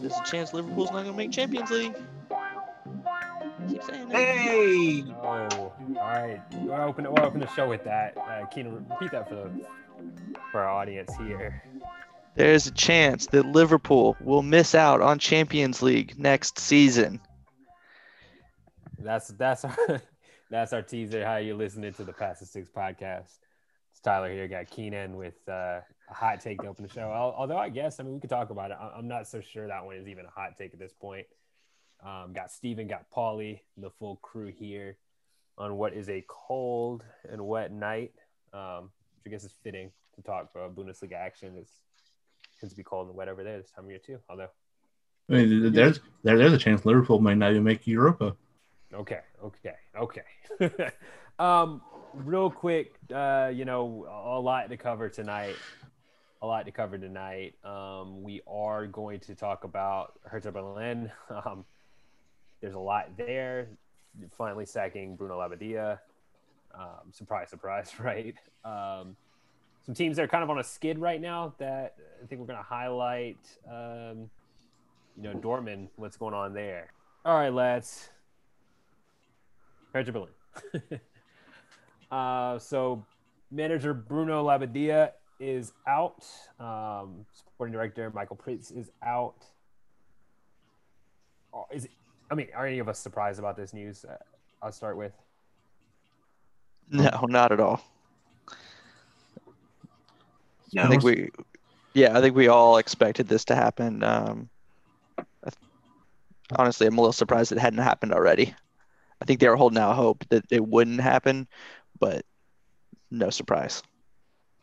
There's a chance Liverpool's not going to make Champions League. Keep saying it. Hey! Oh, all right. We'll open, we'll open the show with that. Uh, Keenan, repeat that for, the, for our audience here. There's a chance that Liverpool will miss out on Champions League next season. That's that's our that's our teaser. How you listening to the Past the Six podcast? It's Tyler here. Got Keenan with uh, a hot take to open the show. Although I guess I mean we could talk about it. I'm not so sure that one is even a hot take at this point. Um, got Steven, got Paulie, the full crew here on what is a cold and wet night. Um, which I guess is fitting to talk about Bundesliga action. It's tends to be cold and wet over there this time of year too. Although I mean, there's there, there's a chance Liverpool might not even make Europa. Okay, okay, okay. um, real quick, uh, you know, a lot to cover tonight. A lot to cover tonight. Um, we are going to talk about Hertha Berlin. Um, there's a lot there. Finally sacking Bruno Labbadia. Um, surprise, surprise, right? Um, some teams that are kind of on a skid right now that I think we're going to highlight. Um, you know, Dortmund, what's going on there? All right, lads. Hertha Berlin. uh, so, manager Bruno Labbadia is out. Um, sporting director Michael Preetz is out. Oh, Is it, I mean, are any of us surprised about this news? Uh, I'll start with. No, not at all. No, I think we, yeah, I think we all expected this to happen. Um, honestly, I'm a little surprised it hadn't happened already. I think they were holding out hope that it wouldn't happen, but no surprise.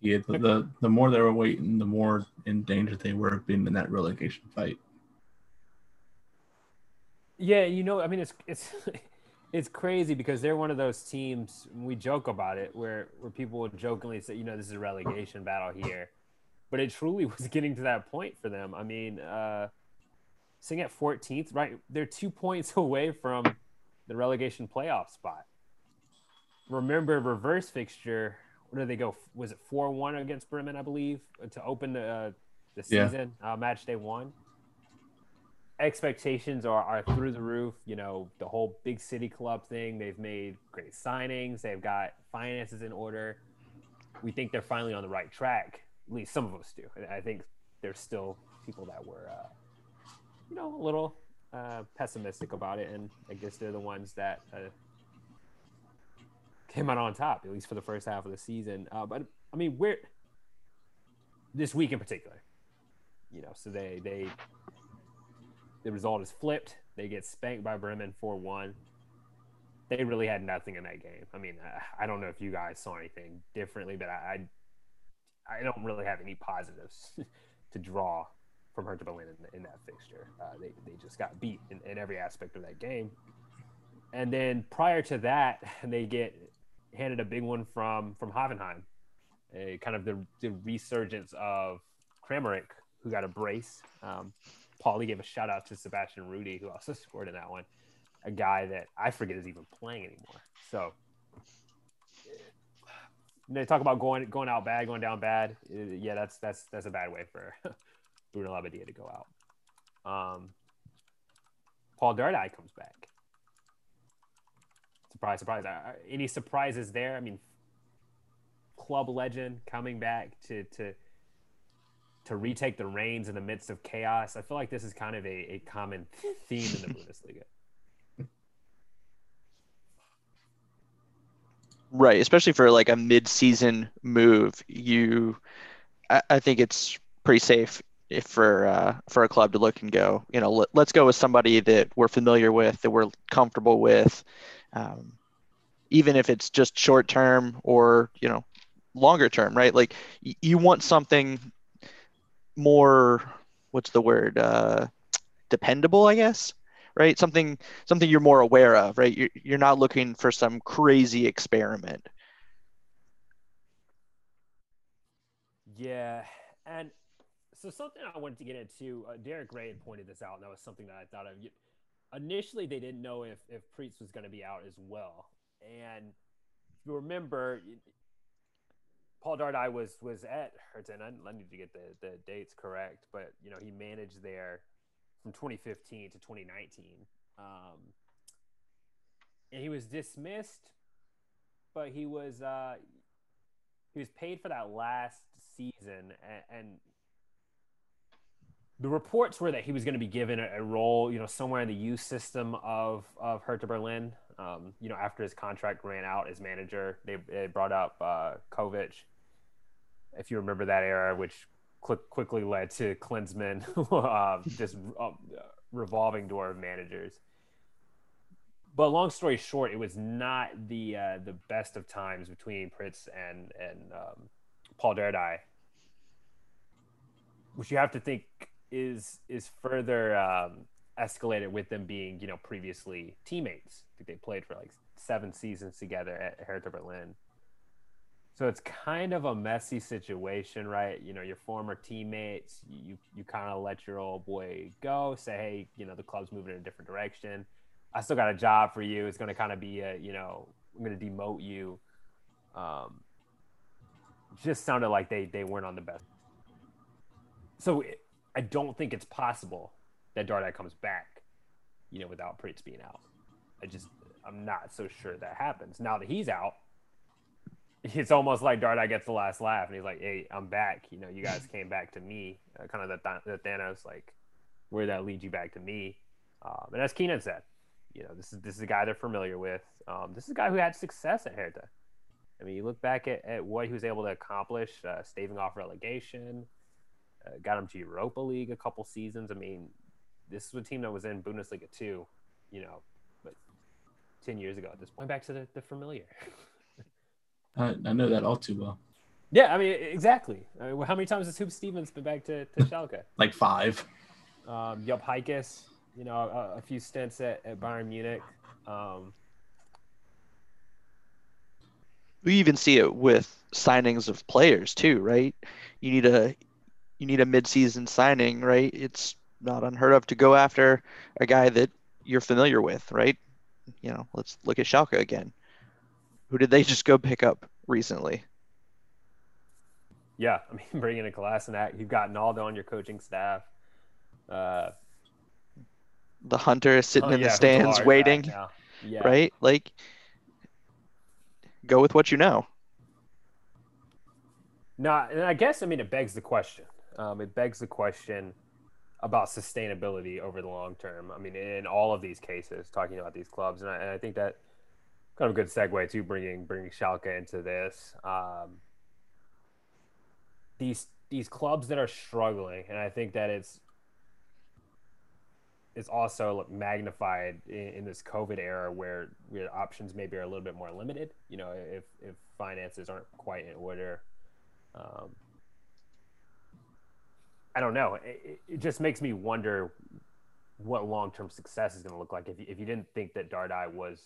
Yeah, the, the the more they were waiting, the more in danger they were of being in that relegation fight. Yeah, you know, I mean, it's it's it's crazy because they're one of those teams. We joke about it, where where people will jokingly say, you know, this is a relegation battle here, but it truly was getting to that point for them. I mean, uh, sitting at 14th, right? They're two points away from the relegation playoff spot. Remember, reverse fixture. Where did they go? Was it four one against Bremen, I believe, to open the uh, the Yeah. season, uh, match day one? expectations are, are through the roof. You know, the whole big city club thing. They've made great signings. They've got finances in order. We think they're finally on the right track. At least some of us do. I- I think there's still people that were, uh, you know, a little uh, pessimistic about it, and I guess they're the ones that uh, came out on top, at least for the first half of the season. Uh, but I mean, we're this week in particular. You know, so they they the result is flipped. They get spanked by Bremen 4 1. They really had nothing in that game. I mean, uh, I don't know if you guys saw anything differently, but I, I, I don't really have any positives to draw from Hertha Berlin in, in that fixture. Uh, they, they just got beat in, in every aspect of that game. And then prior to that, they get handed a big one from from Hoffenheim, a kind of the, the resurgence of Kramaric, who got a brace. Um, Paulie gave a shout out to Sebastian Rudy, who also scored in that one. A guy that I forget is even playing anymore. So they talk about going going out bad, going down bad. Uh, Yeah, that's that's that's a bad way for Bruno Labbadia to go out. Um, Paul Dardai comes back. Surprise, surprise. Uh, Any surprises there? I mean, club legend coming back to to to retake the reins in the midst of chaos. I feel like this is kind of a, a common theme in the Bundesliga. Right, especially for like a mid-season move, you, I, I think it's pretty safe for uh, for a club to look and go, you know, let, let's go with somebody that we're familiar with, that we're comfortable with, um, even if it's just short term or you know, longer term, right? Like y- you want something more, what's the word, uh, dependable, I guess right? Something something you're more aware of, right? You're you're not looking for some crazy experiment. Yeah, and so something I wanted to get into, uh, Derek Ray had pointed this out, and that was something that I thought of. Initially they didn't know if if Preetz was going to be out as well. And if you remember, Paul Dardai was was at and I, I need to get the the dates correct, but you know he managed there from 2015 to 2019, um, and he was dismissed, but he was uh, he was paid for that last season, and, and the reports were that he was going to be given a, a, role, you know, somewhere in the youth system of of Hertha Berlin. Um, you know, after his contract ran out as manager, they, they brought up uh, Covic. If you remember that era, which quick, quickly led to Klinsmann, uh, just uh, revolving door of managers. But long story short, it was not the uh, the best of times between Preetz and and um, Paul Dardai, which you have to think is is further um, escalated with them being you know previously teammates. I think they played for like seven seasons together at Hertha Berlin. So it's kind of a messy situation, right? You know, your former teammates, you you kind of let your old boy go, say, hey, you know, the club's moving in a different direction. I still got a job for you. It's going to kind of be a, you know, I'm going to demote you. Um, just sounded like they they weren't on the best. So I don't think it's possible that Dardai comes back, you know, without Preetz being out. I just I'm not so sure that happens. Now that he's out, it's almost like Dardai gets the last laugh, and he's like, "Hey, I'm back. You know, you guys came back to me." Uh, kind of the, the Thanos, like, where that leads you back to me. Um, and as Keenan said, you know, this is this is a guy they're familiar with. Um, this is a guy who had success at Hertha. I mean, you look back at, at what he was able to accomplish, uh, staving off relegation, uh, got him to Europa League a couple seasons. I mean, this is a team that was in Bundesliga too, you know, but 10 years ago at this point. Back to the, the familiar. I, I know that all too well. Yeah, I mean, exactly. I mean, how many times has Huub Stevens been back to, to Schalke? like five. Um, Jupp Heynckes, you know, a, a, few stints at, at Bayern Munich. Um, we even see it with signings of players too, right? You need a you need a midseason signing, right? It's not unheard of to go after a guy that you're familiar with, right? You know, let's look at Schalke again. Who did they just go pick up recently? Yeah, I mean, bringing a class in that you've got Naldo on your coaching staff. Uh, the hunter is sitting oh, in yeah, the stands waiting, yeah. right? Like, go with what you know. No, and I guess I mean it begs the question: um, it begs the question about sustainability over the long term. I mean, in all of these cases, talking about these clubs, and I, and I think that kind of a good segue to bringing bringing Schalke into this. Um, these these clubs that are struggling, and I think that it's it's also magnified in, in, this COVID era where, where options maybe are a little bit more limited. You know, if if finances aren't quite in order. Um, I don't know. It, it just makes me wonder what long term success is going to look like if you, if you didn't think that Dardai was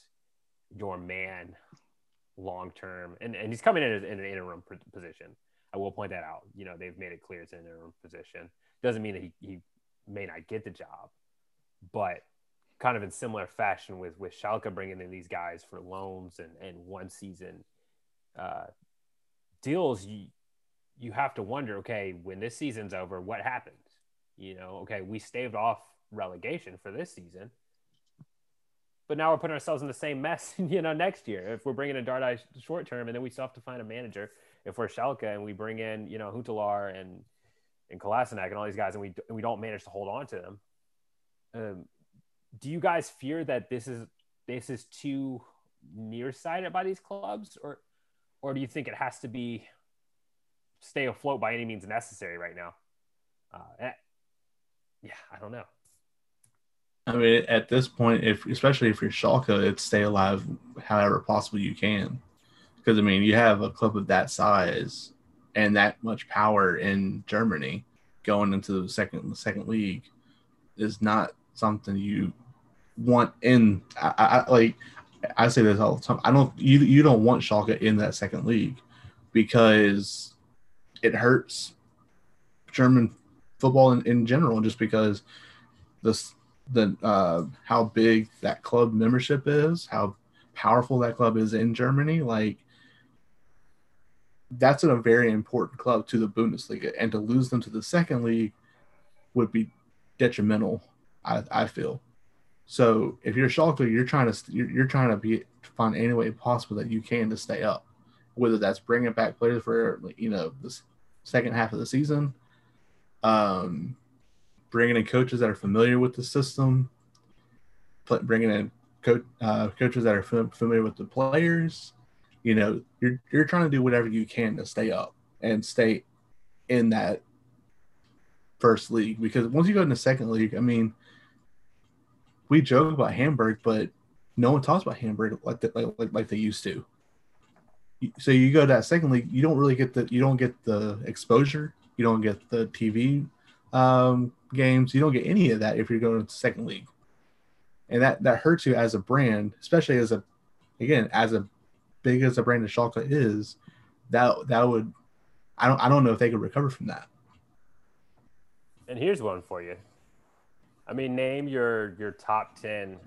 your man long term, and and he's coming in in an interim position. I will point that out. You know, they've made it clear it's an interim position. Doesn't mean that he, he may not get the job, but kind of in similar fashion with with Schalke bringing in these guys for loans and and one season uh, deals. You you have to wonder, okay, when this season's over, what happens? You know, okay, we staved off relegation for this season, but now we're putting ourselves in the same mess, you know, next year. If we're bringing in Dardai short term, and then we still have to find a manager. If we're Schalke and we bring in, you know, Huntelaar and and Kolasinac and all these guys, and we and we don't manage to hold on to them, um, do you guys fear that this is this is too nearsighted by these clubs, or or do you think it has to be stay afloat by any means necessary right now. Uh, eh, yeah, I don't know. I mean, at this point, if especially if you're Schalke, it's stay alive however possible you can, because I mean, you have a club of that size and that much power in Germany going into the second second league is not something you want in. I, I like I say this all the time. I don't you you don't want Schalke in that second league because it hurts German football in, in general, just because this the uh, how big that club membership is, how powerful that club is in Germany. Like that's a very important club to the Bundesliga, and to lose them to the second league would be detrimental. I, I feel. So if you're Schalke, you're trying to you're, you're trying to be find any way possible that you can to stay up, whether that's bringing back players for you know the second half of the season, um, bringing in coaches that are familiar with the system, bringing in co- uh, coaches that are familiar with the players. You know, you're you're trying to do whatever you can to stay up and stay in that first league because once you go in the second league, I mean, we joke about Hamburg, but no one talks about Hamburg like the, like, like, like they used to. So you go to that second league, you don't really get the you don't get the exposure, you don't get the TV um, games, you don't get any of that if you're going to second league, and that that hurts you as a brand, especially as a again as a big as a brand as Schalke is. That that would I don't I don't know if they could recover from that. And here's one for you. I mean, name your your top ten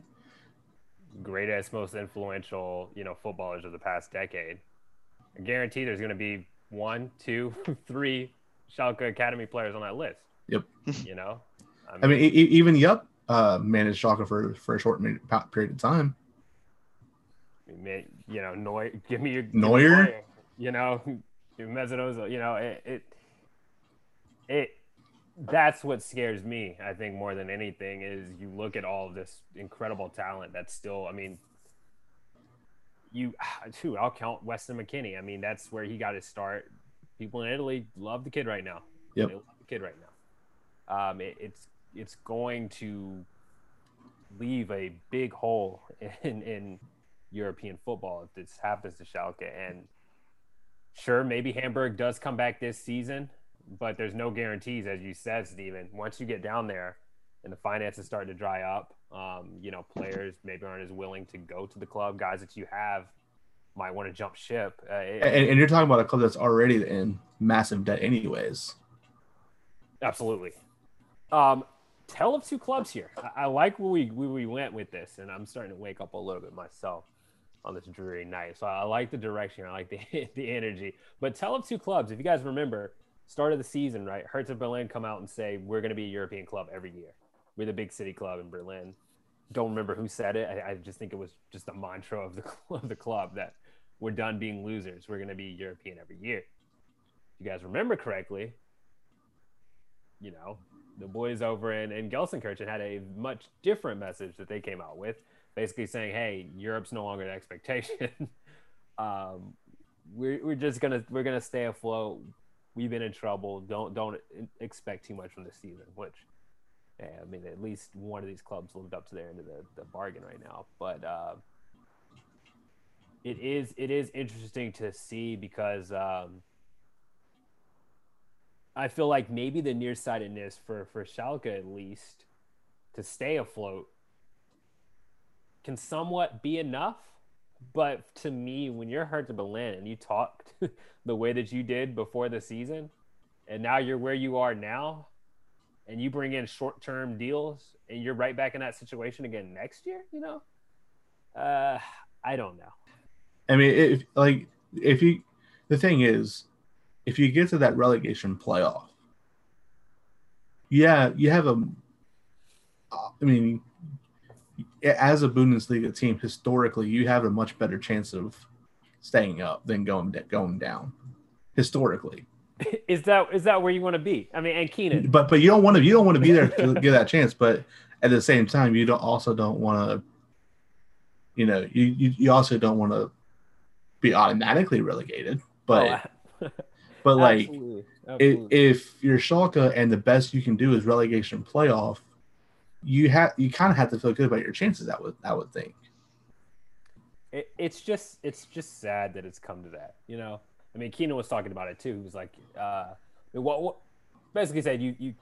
greatest, most influential, you know, footballers of the past decade. I guarantee there's going to be one, two, three Schalke Academy players on that list. Yep. You know, I mean, I mean e- even Jupp uh, managed Schalke for for a short period of time. You know, Neuer, give me your Neuer. Neuer. You know, Mesut You know, it, it it that's what scares me i think more than anything is you look at all this incredible talent that's still i mean you too i'll count weston McKennie. i mean that's where he got his start people in italy love the kid right now yep. they love the kid right now um, it, it's it's going to leave a big hole in in european football if this happens to schalke and sure maybe hamburg does come back this season but there's no guarantees, as you said, Stephen. Once you get down there and the finances start to dry up, um, you know, players maybe aren't as willing to go to the club. Guys that you have might want to jump ship. Uh, it, and, and, you're talking about a club that's already in massive debt, anyways. Absolutely. Um, tell of two clubs here. I, I like where we where we went with this, and I'm starting to wake up a little bit myself on this dreary night. So I like the direction. I like the the energy. But tell of two clubs. If you guys remember, start of the season, right? Hertha Berlin come out and say we're going to be a European club every year. We're the big city club in Berlin. Don't remember who said it. I, I just think it was just a mantra of the of the club that we're done being losers. We're going to be European every year. If you guys remember correctly, you know, the boys over in, in Gelsenkirchen had a much different message that they came out with, basically saying, hey, Europe's no longer the expectation. um, we're, we're just gonna we're gonna stay afloat we've been in trouble. Don't don't expect too much from this season. Which, I mean, at least one of these clubs lived up to their end of the, the bargain right now. But uh, it is it is interesting to see because um, I feel like maybe the nearsightedness for for Schalke at least to stay afloat can somewhat be enough but to me, when you're Hertha Berlin and you talked the way that you did before the season, and now you're where you are now, and you bring in short term deals, and you're right back in that situation again next year, you know, uh, I don't know. I mean, if like if you, the thing is, if you get to that relegation playoff, yeah, you have a. I mean, as a Bundesliga team, historically, you have a much better chance of staying up than going going down. Historically, is that is that where you want to be? I mean, and Keenan, but but you don't want to you don't want to be there to get that chance. But at the same time, you don't also don't want to. You know, you, you you also don't want to be automatically relegated, but oh, but like Absolutely. Absolutely. if you're Schalke and the best you can do is relegation playoff, you have you kind of have to feel good about your chances. I would I would think. It, it's just it's just sad that it's come to that. You know, I mean, Keenan was talking about it too. He was like, uh, what, what basically said you you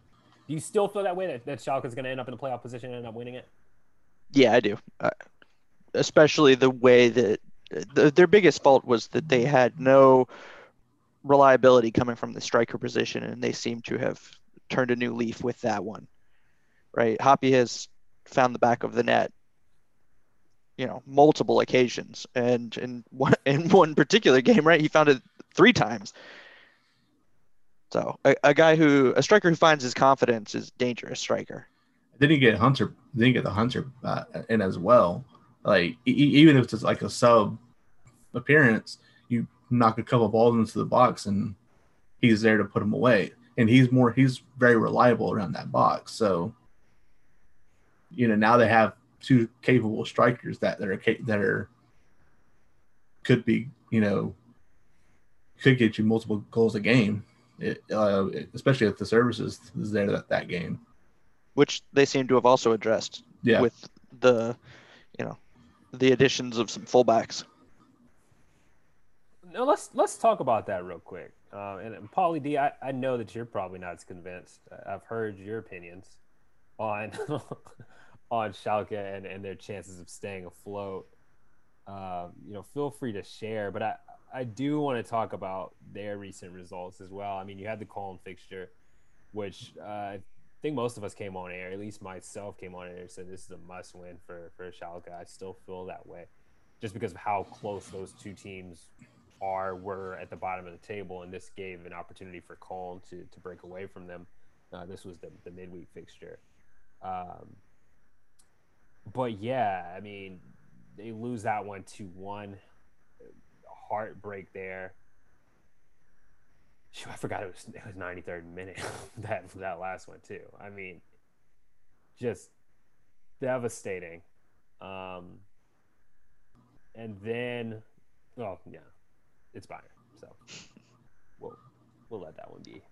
do you still feel that way that, that Schalke is going to end up in a playoff position and end up winning it? Yeah, I do. Uh, especially the way that the, their biggest fault was that they had no reliability coming from the striker position, and they seem to have turned a new leaf with that one right? Hoppe has found the back of the net you know multiple occasions and in one in one particular game right he found it three times. So a, a guy who a striker who finds his confidence is dangerous striker. Then you get hunter then you get the hunter uh, in as well. Like e- even if it's like a sub appearance you knock a couple balls into the box and he's there to put them away. And he's more he's very reliable around that box. So you know now they have two capable strikers that, that are that are could be you know could get you multiple goals a game, it, uh, especially if the services is there that that game. Which they seem to have also addressed yeah. with the you know the additions of some fullbacks. Now let's let's talk about that real quick. Uh, and, and Paulie D, I, I know that you're probably not as convinced. I've heard your opinions on on Schalke and, and their chances of staying afloat, um, you know, feel free to share. But I, I do want to talk about their recent results as well. I mean, you had the Cologne fixture, which uh, I think most of us came on air, at least myself came on air and said this is a must win for, for Schalke. I still feel that way just because of how close those two teams are were at the bottom of the table and this gave an opportunity for Cologne to, to break away from them. Uh, this was the, the midweek fixture. Um, but yeah, I mean, they lose that one to one. Heartbreak there. Shoot, I forgot it was it was 93rd minute that that last one too. I mean, just devastating. Um, and then, well, yeah, it's Bayern, so we'll we'll let that one be.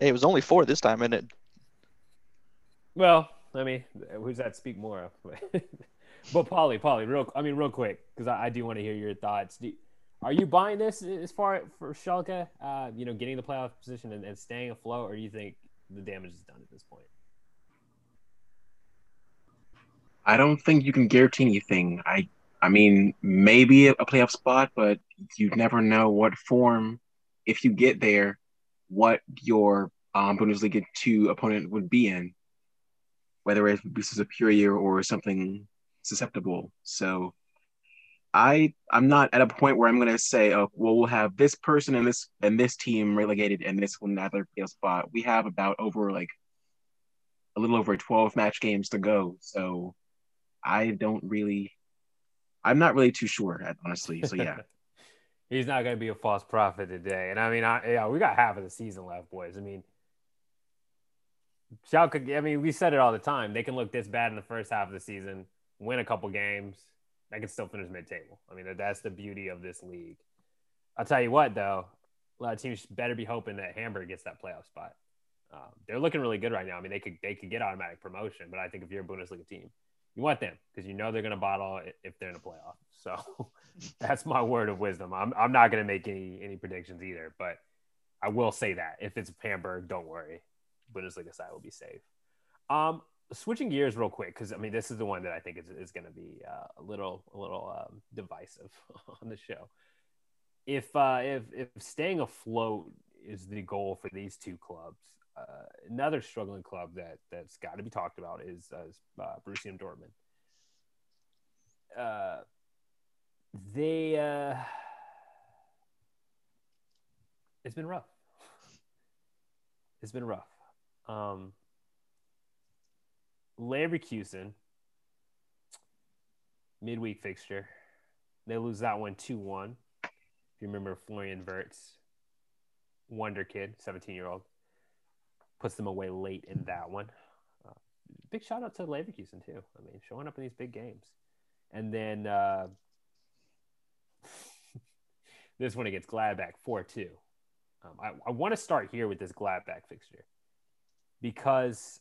Hey, it was only four this time, and it. Well, I mean, who's that speak more of? but Paulie, Paulie, real, I mean, real quick, because I, I, do want to hear your thoughts. Do, are you buying this as far for Schalke? Uh, you know, getting the playoff position and, and staying afloat, or do you think the damage is done at this point? I don't think you can guarantee anything. I, I mean, maybe a playoff spot, but you never know what form, if you get there, what your um, Bundesliga two opponent would be in whether it be superior or something susceptible. So I I'm not at a point where I'm gonna say, oh, well, we'll have this person and this and this team relegated and this one other a spot. We have about over like a little over 12 match games to go. So I don't really I'm not really too sure, honestly. So yeah. He's not going to be a false prophet today. And I mean, I, yeah, we got half of the season left, boys. I mean, Schalke, I mean, we said it all the time. They can look this bad in the first half of the season, win a couple games, they can still finish mid-table. I mean, that's the beauty of this league. I'll tell you what, though, a lot of teams better be hoping that Hamburg gets that playoff spot. Um, they're looking really good right now. I mean, they could they could get automatic promotion, but I think if you're a Bundesliga team, you want them because you know they're going to bottle if they're in a playoff. So that's my word of wisdom. I'm I'm not going to make any any predictions either, but I will say that if it's Hamburg, don't worry. Bundesliga side will be safe. Um, switching gears real quick because I mean this is the one that I think is, is going to be uh, a little a little um, divisive on the show. If uh, if if staying afloat is the goal for these two clubs, uh, another struggling club that that's got to be talked about is uh, uh, Borussia Dortmund. Uh, they uh, it's been rough. It's been rough. Um, Leverkusen, midweek fixture. They lose that one 2 1. If you remember Florian Wirtz, wonder kid, 17 year old, puts them away late in that one. Uh, big shout out to Leverkusen, too. I mean, showing up in these big games. And then uh, this one against Gladbach 4 2. Um, I, I want to start here with this Gladbach fixture because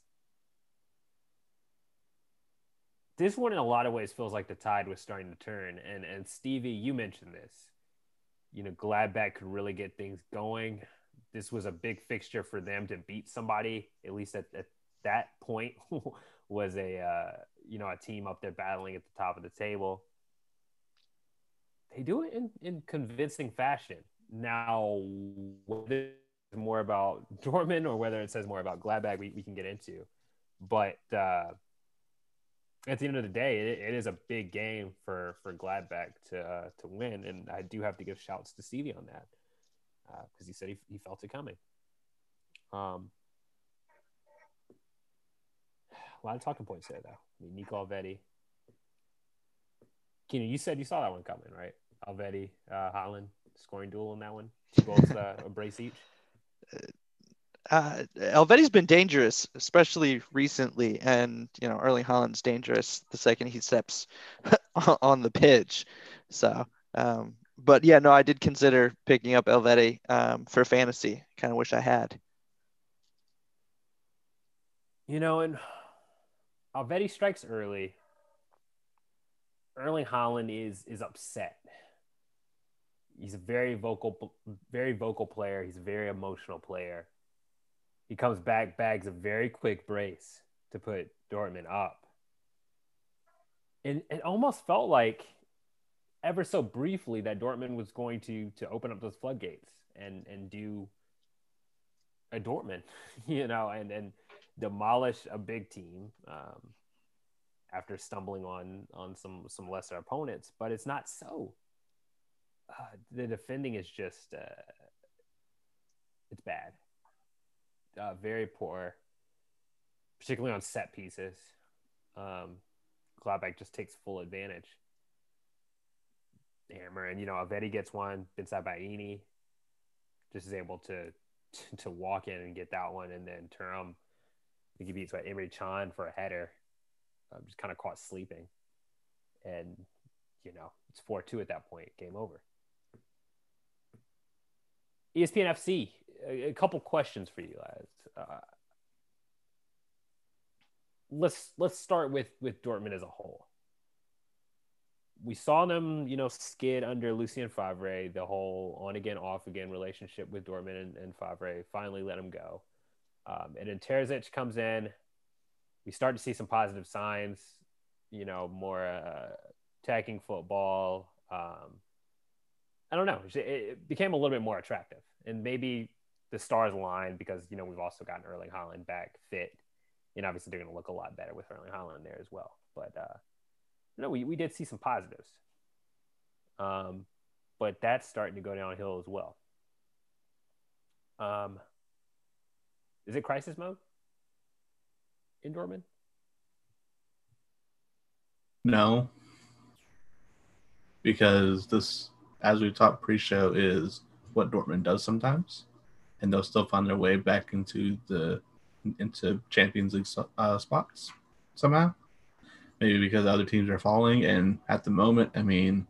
this one in a lot of ways feels like the tide was starting to turn. And and Stevie, you mentioned this. You know, Gladbach could really get things going. This was a big fixture for them to beat somebody, at least at, at that point, was a uh, you know a team up there battling at the top of the table. They do it in, in convincing fashion. Now, whether it's more about Dortmund or whether it says more about Gladbach, we, we can get into. But uh, at the end of the day, it, it is a big game for for Gladbach to uh, to win, and I do have to give shouts to Stevie on that because uh, he said he, he felt it coming. Um, a lot of talking points there, though. I mean, Nico Elvedi. Keenan, you said you saw that one coming, right? Elvedi, uh, Haaland scoring duel in that one. Two goals, uh, a brace each. Uh, Elvedi's been dangerous, especially recently, and you know Erling Haaland's dangerous the second he steps on the pitch. So, um, but yeah, no, I did consider picking up Elvedi um, for fantasy. Kind of wish I had. You know, and Helvetii strikes early. Erling Haaland is is upset. He's a very vocal, very vocal player. He's a very emotional player. He comes back, bags a very quick brace to put Dortmund up. And it almost felt like, ever so briefly, that Dortmund was going to to open up those floodgates and and do a Dortmund, you know, and and demolish a big team um, after stumbling on on some some lesser opponents. But it's not so. Uh, the defending is just uh, it's bad, uh, very poor, particularly on set pieces. Um, Gladbach just takes full advantage. Hammer and you know Elvedi gets one. Inside by just is able to to walk in and get that one, and then Thuram think he beats what Emre Can for a header. I'm just kind of caught sleeping, and you know it's four two at that point. Game over. ESPN FC. A, a couple questions for you guys. Uh, let's let's start with with Dortmund as a whole. We saw them, you know, skid under Lucien Favre. The whole on again, off again relationship with Dortmund and, and Favre finally let him go. Um, and then Terzic comes in. We start to see some positive signs, you know, more uh, attacking football. Um, I don't know. It became a little bit more attractive. And maybe the stars aligned because, you know, we've also gotten Erling Haaland back fit. And obviously they're going to look a lot better with Erling Haaland there as well. But, uh, know, we, we did see some positives. Um, but that's starting to go downhill as well. Um, is it crisis mode in Dortmund? No, because this, as we talked pre-show, is what Dortmund does sometimes, and they'll still find their way back into the into Champions League uh, spots somehow. Maybe because other teams are falling, and at the moment, I mean,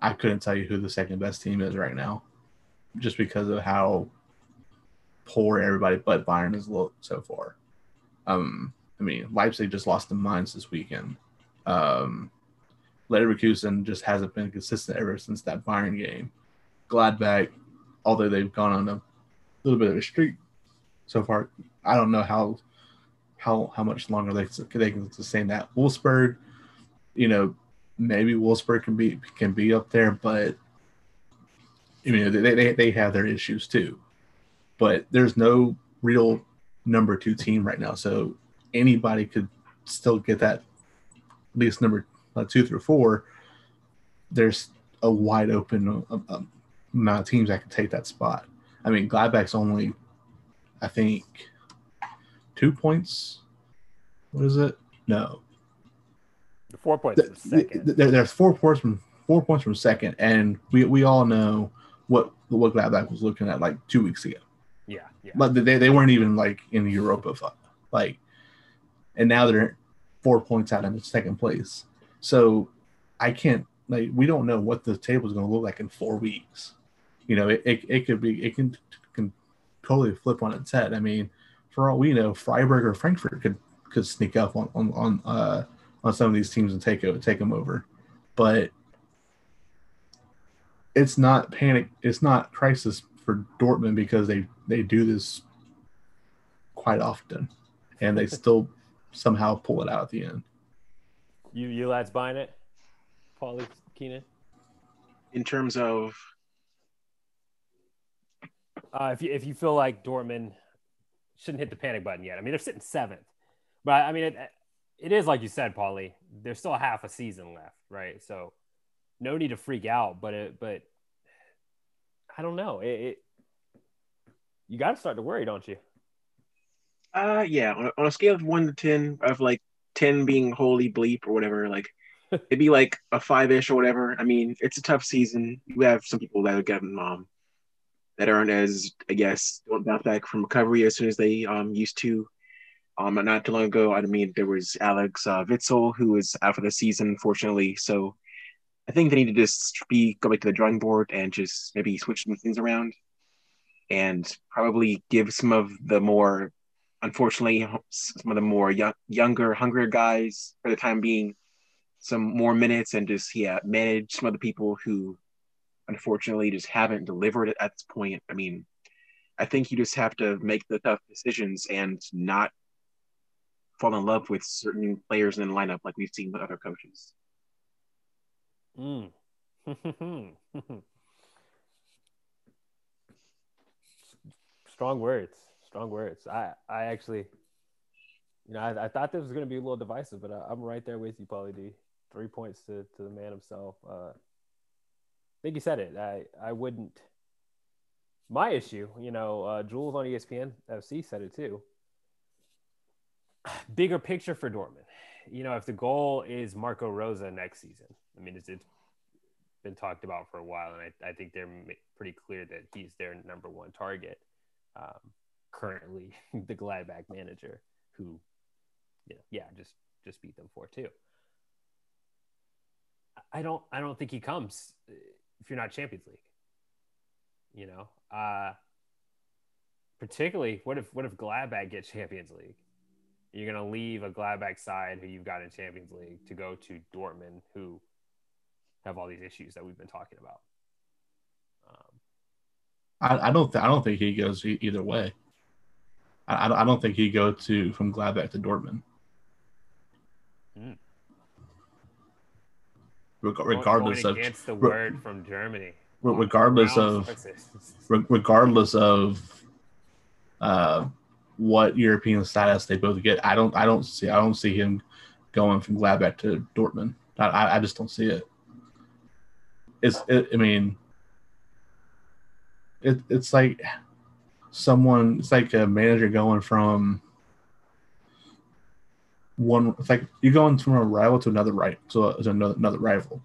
I couldn't tell you who the second best team is right now, just because of how poor everybody but Bayern has looked so far. Um, I mean, Leipzig just lost the Mainz this weekend. Um, Leverkusen just hasn't been consistent ever since that Bayern game. Gladbach, although they've gone on a little bit of a streak so far, I don't know how how how much longer they they can sustain that. Wolfsburg, you know, maybe Wolfsburg can be can be up there, but I mean they they, they have their issues too but there's no real number two team right now. So anybody could still get that at least number uh, two through four. There's a wide open uh, uh, amount of teams that can take that spot. I mean, Gladbach's only, I think, two points. What is it? No. Four points from second. There, there's four points from four points from second, and we, we all know what what Gladbach was looking at like two weeks ago. Yeah, yeah. But they, they weren't even like in the Europa like, and now they're four points out in second place. So I can't like we don't know what the table is going to look like in four weeks. You know, it, it, it could be it can can totally flip on its head. I mean, for all we know, Freiburg or Frankfurt could could sneak up on on on uh, on some of these teams and take it take them over, but it's not panic. It's not crisis for Dortmund because they they do this quite often, and they still somehow pull it out at the end. You you lads buying it, Paulie Keenan? In terms of, uh, if you if you feel like Dortmund shouldn't hit the panic button yet, I mean they're sitting seventh, but I mean it, it is like you said, Paulie. There's still half a season left, right? So no need to freak out, but it, but I don't know. It, it you got to start to worry, don't you? Uh, yeah. On a, on a scale of one to ten, of like ten being holy bleep or whatever, like it'd be like a five ish or whatever. I mean, it's a tough season. You have some people that are getting um that aren't as I guess don't bounce back from recovery as soon as they um used to. Um, not too long ago, I mean, there was Alex uh, Witsel who was out for the season, unfortunately. So I think they need to just be go back to the drawing board and just maybe switch some things around, and probably give some of the more, unfortunately, some of the more young, younger, hungrier guys for the time being, some more minutes, and just yeah, manage some of the people who, unfortunately, just haven't delivered at this point. I mean, I think you just have to make the tough decisions and not fall in love with certain players in the lineup like we've seen with other coaches. Mm. Strong words. Strong words. I, I actually, you know, I, I thought this was going to be a little divisive, but I, am right there with you, Paulie D. Three points to, to the man himself. Uh, think you said it. I, I wouldn't. My issue, you know, uh, Jules on ESPN FC said it too. Bigger picture for Dortmund. You know, if the goal is Marco Rose next season, I mean, it's, it's been talked about for a while, and I, I think they're pretty clear that he's their number one target. Um, currently, the Gladbach manager, who, you know, yeah, just just beat them four two. I don't I don't think he comes if you're not Champions League. You know, uh, particularly what if what if Gladbach get Champions League? You're gonna leave a Gladbach side who you've got in Champions League to go to Dortmund, who have all these issues that we've been talking about. Um, I, I, don't. Th- I don't think he goes e- either way. I, I don't think he go to from Gladbach to Dortmund. Mm. Reg- regardless going of against the word from Germany. Regardless of regardless of uh, what European status they both get, I don't. I don't see. I don't see him going from Gladbach to Dortmund. I, I just don't see it it's it, I mean it, it's like someone it's like a manager going from one it's like you're going from a rival to another right so to another, another rival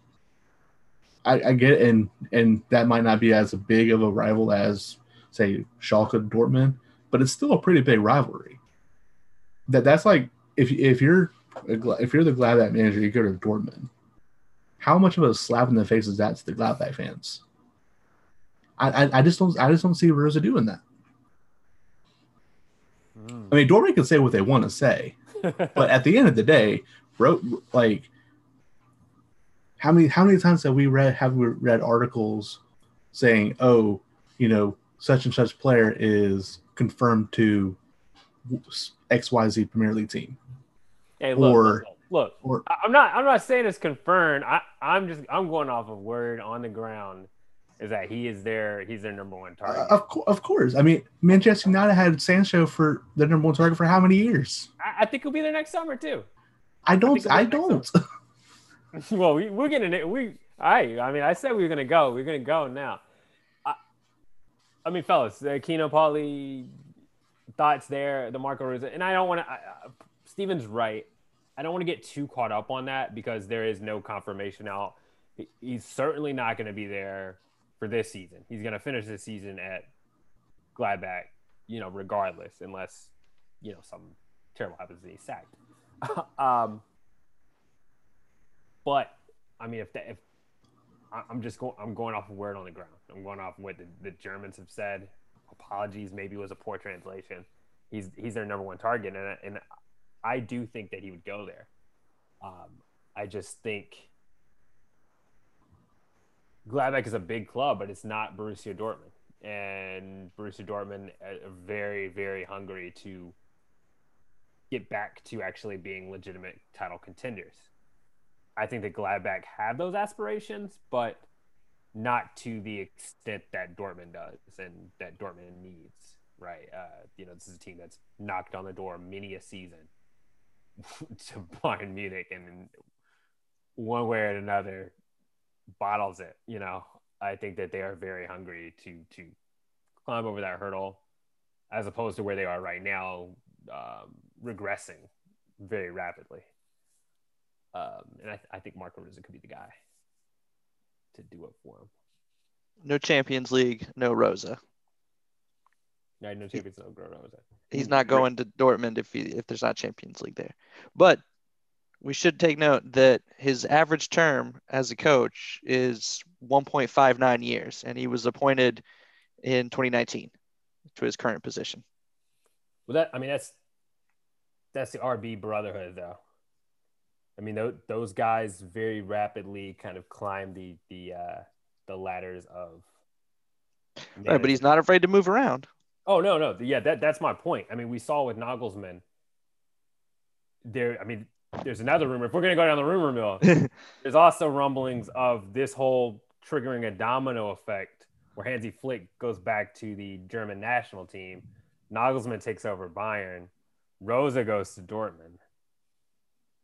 I, I get it and and that might not be as big of a rival as say Schalke Dortmund but it's still a pretty big rivalry that that's like if if you're if you're the Gladbach manager you go to Dortmund how much of a slap in the face is that to the Gladbach fans? I, I, I just don't I just don't see Rose doing that. Mm. I mean, Dortmund can say what they want to say, but at the end of the day, wrote like how many how many times have we read have we read articles saying, oh, you know, such and such player is confirmed to XYZ Premier League team. Hey, look, or look, look, or, I'm not I'm not saying it's confirmed. I, I'm just I'm going off of word on the ground is that he is their he's their number one target. Uh, of, co- of course. I mean, Manchester United had Sancho for their number one target for how many years? I, think he'll be there next summer too. I don't. I, I don't. well, we, we're gonna we. I I mean, I said we were gonna go. We're gonna go now. I, I mean, fellas, the Keno Paulie thoughts there, the Marco Rose, and I don't want to. Steven's right. I don't want to get too caught up on that because there is no confirmation out. He's certainly not going to be there for this season. He's going to finish the season at Gladbach, you know, regardless, unless you know some terrible happens and he's sacked. um, but I mean, if, if I'm just going, I'm going off of word on the ground. I'm going off of what the, the Germans have said. Apologies, maybe was a poor translation. He's he's their number one target, and and I do think that he would go there. Um, I just think Gladbach is a big club, but it's not Borussia Dortmund, and Borussia Dortmund are very, very hungry to get back to actually being legitimate title contenders. I think that Gladbach have those aspirations, but not to the extent that Dortmund does and that Dortmund needs. Right? Uh, you know, this is a team that's knocked on the door many a season to Bayern Munich and one way or another bottles it. You know, I think that they are very hungry to to climb over that hurdle, as opposed to where they are right now, um, regressing very rapidly. Um, and I, th- I think Marco Rose could be the guy to do it for him. No Champions League, no Rose. Yeah, no Champions League, no Rose. He's not going to Dortmund if he if there's not Champions League there. But we should take note that his average term as a coach is 1.59 years, and he was appointed in 2019 to his current position. Well, that I mean that's that's the RB brotherhood, though. I mean, those, those guys very rapidly kind of climb the the uh, the ladders of. Right, but he's not afraid to move around. Oh no, no, yeah, that that's my point. I mean, we saw with Nagelsmann. There, I mean, there's another rumor. If we're gonna go down the rumor mill, there's also rumblings of this whole triggering a domino effect where Hansi Flick goes back to the German national team, Nagelsmann takes over Bayern, Rose goes to Dortmund.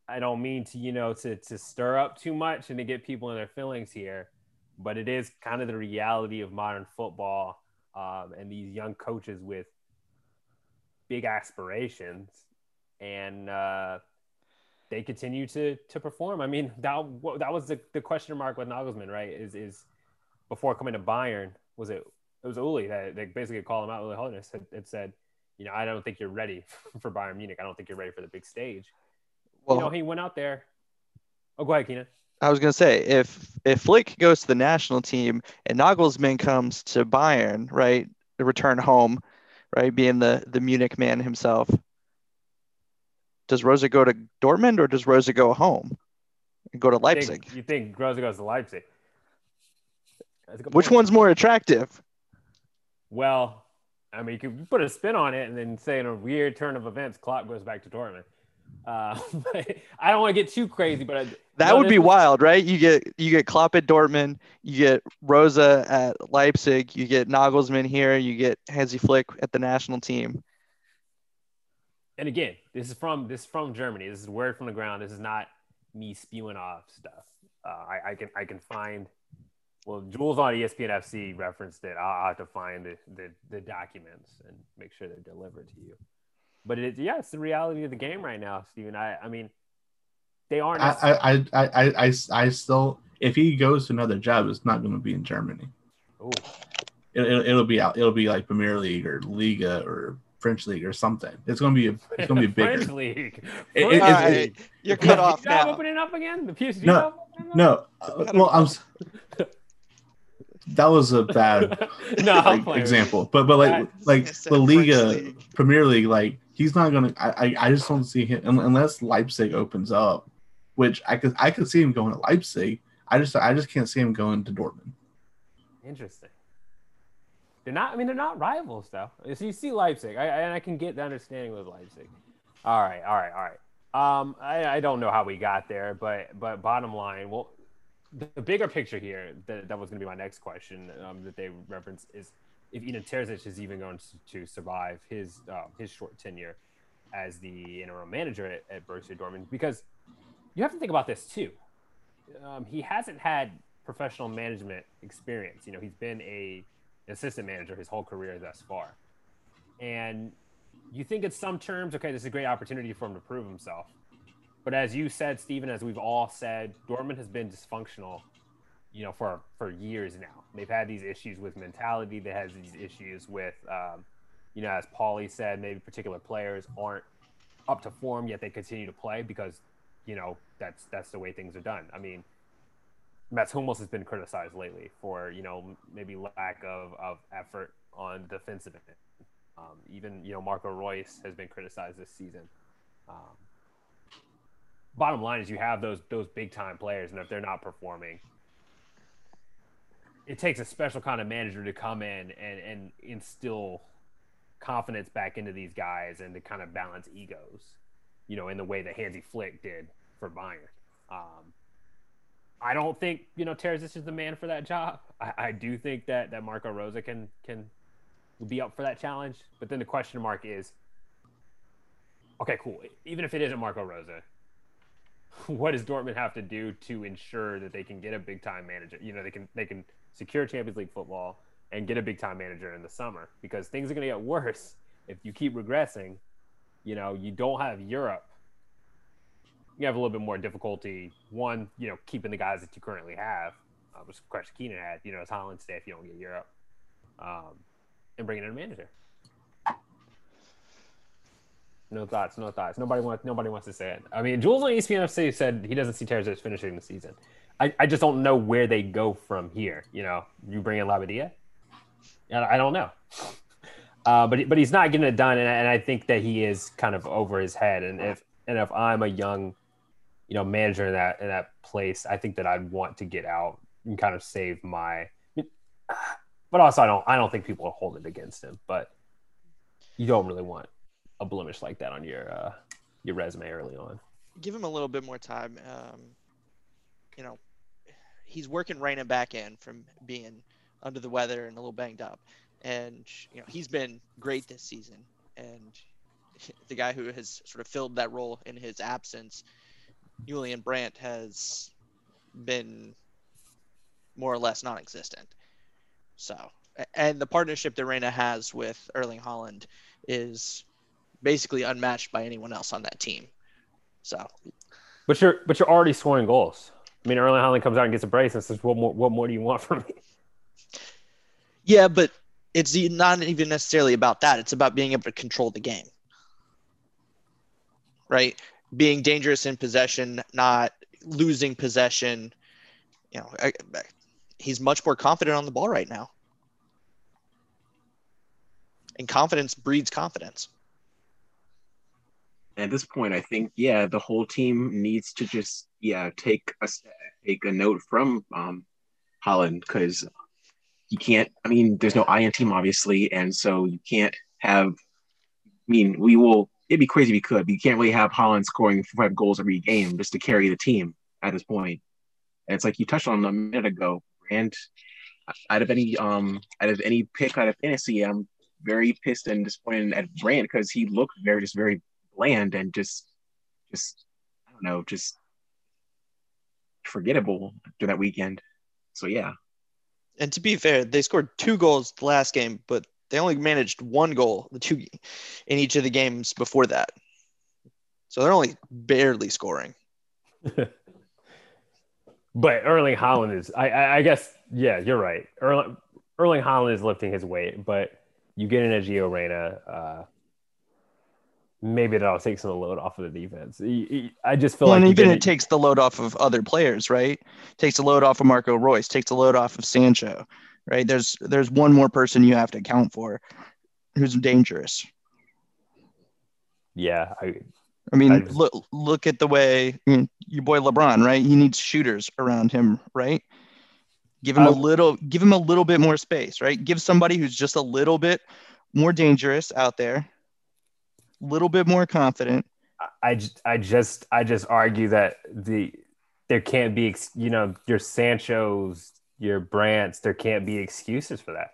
I don't mean to, you know, to to stir up too much and to get people in their feelings here, but it is kind of the reality of modern football um, and these young coaches with big aspirations, and uh, they continue to to perform. I mean, that that was the, the question mark with Nagelsmann, right? Is is before coming to Bayern, was it it was Uli that they basically called him out. Uli Hoeneß had, had said, you know, I don't think you're ready for Bayern Munich. I don't think you're ready for the big stage. Well, you know, he went out there. Oh, go ahead, Keenan. I was gonna say if if Flick goes to the national team and Nagelsmann comes to Bayern, right, the return home, right, being the the Munich man himself, does Rose go to Dortmund or does Rose go home and go to Leipzig? You think, you think Rose goes to Leipzig? Which one's more attractive? Well, I mean, you could put a spin on it and then say in a weird turn of events, Klopp goes back to Dortmund. Uh, I don't want to get too crazy, but I, that would be wild, right? You get you get Klopp at Dortmund, you get Rose at Leipzig, you get Nagelsmann here, you get Hansi Flick at the national team. And again, this is from this is from Germany. This is word from the ground. This is not me spewing off stuff. Uh, I, I can I can find well, Jules on ESPN FC referenced it. I'll, have to find the, the, the documents and make sure they're delivered to you. But it, yeah, it's the reality of the game right now, Steven. I, I mean, they aren't. I, I, I, I, I, I still, if he goes to another job, it's not going to be in Germany. Ooh. It, will it'll be out. It'll be like Premier League or Liga or French league or something. It's gonna be a, it's gonna be bigger. French league. It, it, right. You're cut off now. Opening up again. The PSG. No, no. Uh, well, I'm that was a bad no, like, example. But but like like the Liga League. Premier League, like he's not gonna. I, I just don't see him unless Leipzig opens up, which I could I could see him going to Leipzig. I just I just can't see him going to Dortmund. Interesting. They're not. I mean, they're not rivals though. So you see Leipzig, I, and I can get the understanding with Leipzig. All right, all right, all right. Um, I, I don't know how we got there, but but bottom line, well, the bigger picture here that, that was going to be my next question um, that they reference is if Edin Terzic is even going to survive his uh, his short tenure as the interim manager at, at Borussia Dortmund because you have to think about this too. Um, he hasn't had professional management experience. You know, he's been a assistant manager his whole career thus far, and you think in some terms, okay, this is a great opportunity for him to prove himself. But as you said, Stephen, as we've all said, Dortmund has been dysfunctional, you know, for for years now. They've had these issues with mentality. They have these issues with, um, you know, as Paulie said, maybe particular players aren't up to form yet they continue to play because, you know, that's that's the way things are done. I mean, Mats Hummels has been criticized lately for you know maybe lack of, of effort on the defensive end. Um, even you know Marco Reus has been criticized this season. Um, bottom line is you have those those big time players, and if they're not performing, it takes a special kind of manager to come in and and instill confidence back into these guys and to kind of balance egos, you know, in the way that Hansi Flick did for Bayern. Um, I don't think you know Terzic is the man for that job. I, I do think that that Marco Rose can can be up for that challenge, but then the question mark is okay, cool. Even if it isn't Marco Rose, what does Dortmund have to do to ensure that they can get a big time manager? You know, they can they can secure Champions League football and get a big time manager in the summer because things are going to get worse if you keep regressing. You know, you don't have Europe. You have a little bit more difficulty. One, you know, keeping the guys that you currently have, uh, which Crash Keenan had. You know, it's Haaland stay if you don't get Europe, um, and bringing in a manager. No thoughts. No thoughts. Nobody wants. Nobody wants to say it. I mean, Jules on ESPN FC said he doesn't see Terzic finishing the season. I, I just don't know where they go from here. You know, you bring in Labbadia. I don't know. Uh, but but he's not getting it done, and, and I think that he is kind of over his head. And if and if I'm a young, you know, manager in that in that place, I think that I'd want to get out and kind of save my. But also, I don't I don't think people will hold it against him. But you don't really want a blemish like that on your uh, your resume early on. Give him a little bit more time. Um, you know, he's working Reyna back in from being under the weather and a little banged up, and you know he's been great this season. And the guy who has sort of filled that role in his absence, Julian Brandt, has been more or less non-existent. So, and the partnership that Reyna has with Erling Haaland is basically unmatched by anyone else on that team. So, but you're but you're already scoring goals. I mean, Erling Haaland comes out and gets a brace and says, "What more? What more do you want from me?" Yeah, but it's not even necessarily about that. It's about being able to control the game, right? Being dangerous in possession, not losing possession. You know, I, I, he's much more confident on the ball right now, and confidence breeds confidence at this point, I think yeah, the whole team needs to just yeah take a take a note from um, Haaland because you can't. I mean, there's no I in team obviously, and so you can't have. I mean, we will. It'd be crazy if we could, but you can't really have Haaland scoring five goals every game just to carry the team at this point. And it's like you touched on a minute ago, and out of any um out of any pick out of fantasy, I'm very pissed and disappointed at Brandt because he looked very just very bland and just just I don't know, just forgettable after that weekend. So yeah. And to be fair, they scored two goals the last game, but they only managed one goal the two in each of the games before that. So they're only barely scoring. but Erling Haaland is I, I, I guess yeah, you're right. Erling Erling Haaland is lifting his weight, but you get in a Gio Reyna, uh, maybe that'll take some of the load off of the defense. I just feel well, like and even it takes the load off of other players, right? Takes the load off of Marco Reus, takes the load off of Sancho, right? There's there's one more person you have to account for who's dangerous. Yeah, I I mean, I just, look look at the way you know, your boy LeBron, right? He needs shooters around him, right? Give him I, a little give him a little bit more space, right? Give somebody who's just a little bit more dangerous out there little bit more confident. I just, I just, I just argue that the there can't be, you know, your Sancho's, your Brandts, there can't be excuses for that.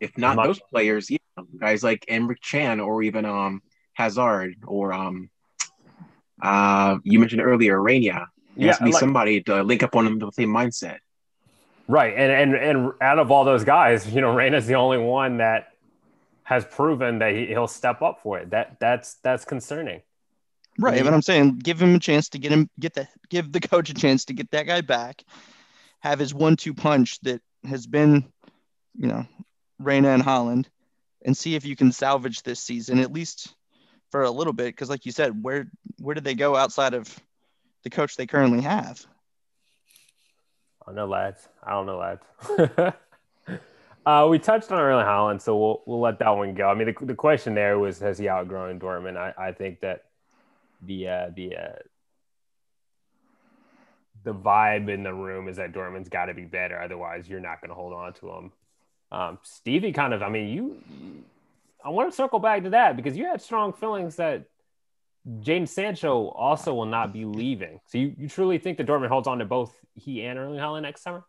If not Much. those players, yeah, guys like Emre Can or even um Hazard or um uh you mentioned earlier Reyna. There yeah, has to be like, somebody to link up on them with the same mindset. Right, and and and out of all those guys, you know, Reyna's the only one that has proven that he, he'll step up for it. That that's that's concerning. Right, yeah. but I'm saying give him a chance to get him get the give the coach a chance to get that guy back, have his one-two punch that has been, you know, Reyna and Haaland, and see if you can salvage this season at least for a little bit. Because like you said, where where did they go outside of the coach they currently have? I don't know, lads. I don't know, lads. Uh, we touched on Erling Haaland, so we'll we'll let that one go. I mean, the, the question there was has he outgrown Dortmund? I, I think that the uh, the uh, the vibe in the room is that Dortmund's got to be better, otherwise you're not going to hold on to him. Um, Stevie, kind of, I mean, you, I want to circle back to that because you had strong feelings that Jadon Sancho also will not be leaving. So you, you truly think that Dortmund holds on to both he and Erling Haaland next summer?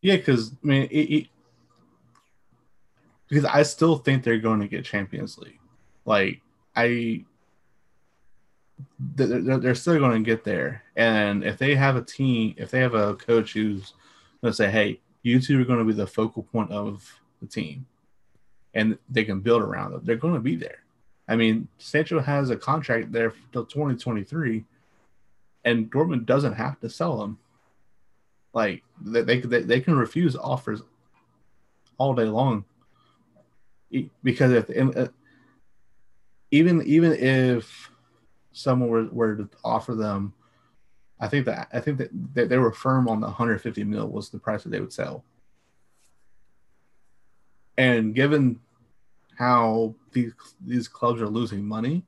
Yeah, because I mean, it, it, because I still think they're going to get Champions League. Like I, they're, they're still going to get there. And if they have a team, if they have a coach who's going to say, "Hey, you two are going to be the focal point of the team," and they can build around them, they're going to be there. I mean, Sancho has a contract there till 2023, and Dortmund doesn't have to sell him. Like they they, they can refuse offers all day long because if uh, even even if someone were, were to offer them, I think that I think that they, were firm on the 150 mil was the price that they would sell. And given how these these clubs are losing money,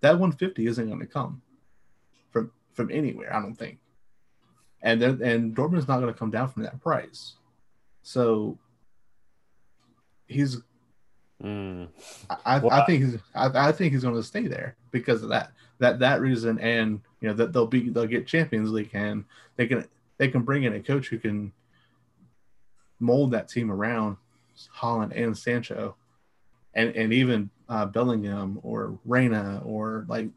that 150 isn't going to come from from anywhere. I don't think. And then and Dortmund's not going to come down from that price. So he's Mm. I, well, I think he's I, I, think he's going to stay there because of that that that reason and you know that they'll be they'll get Champions League and they can they can bring in a coach who can mold that team around Haaland and Sancho and and even uh, Bellingham or Reyna or like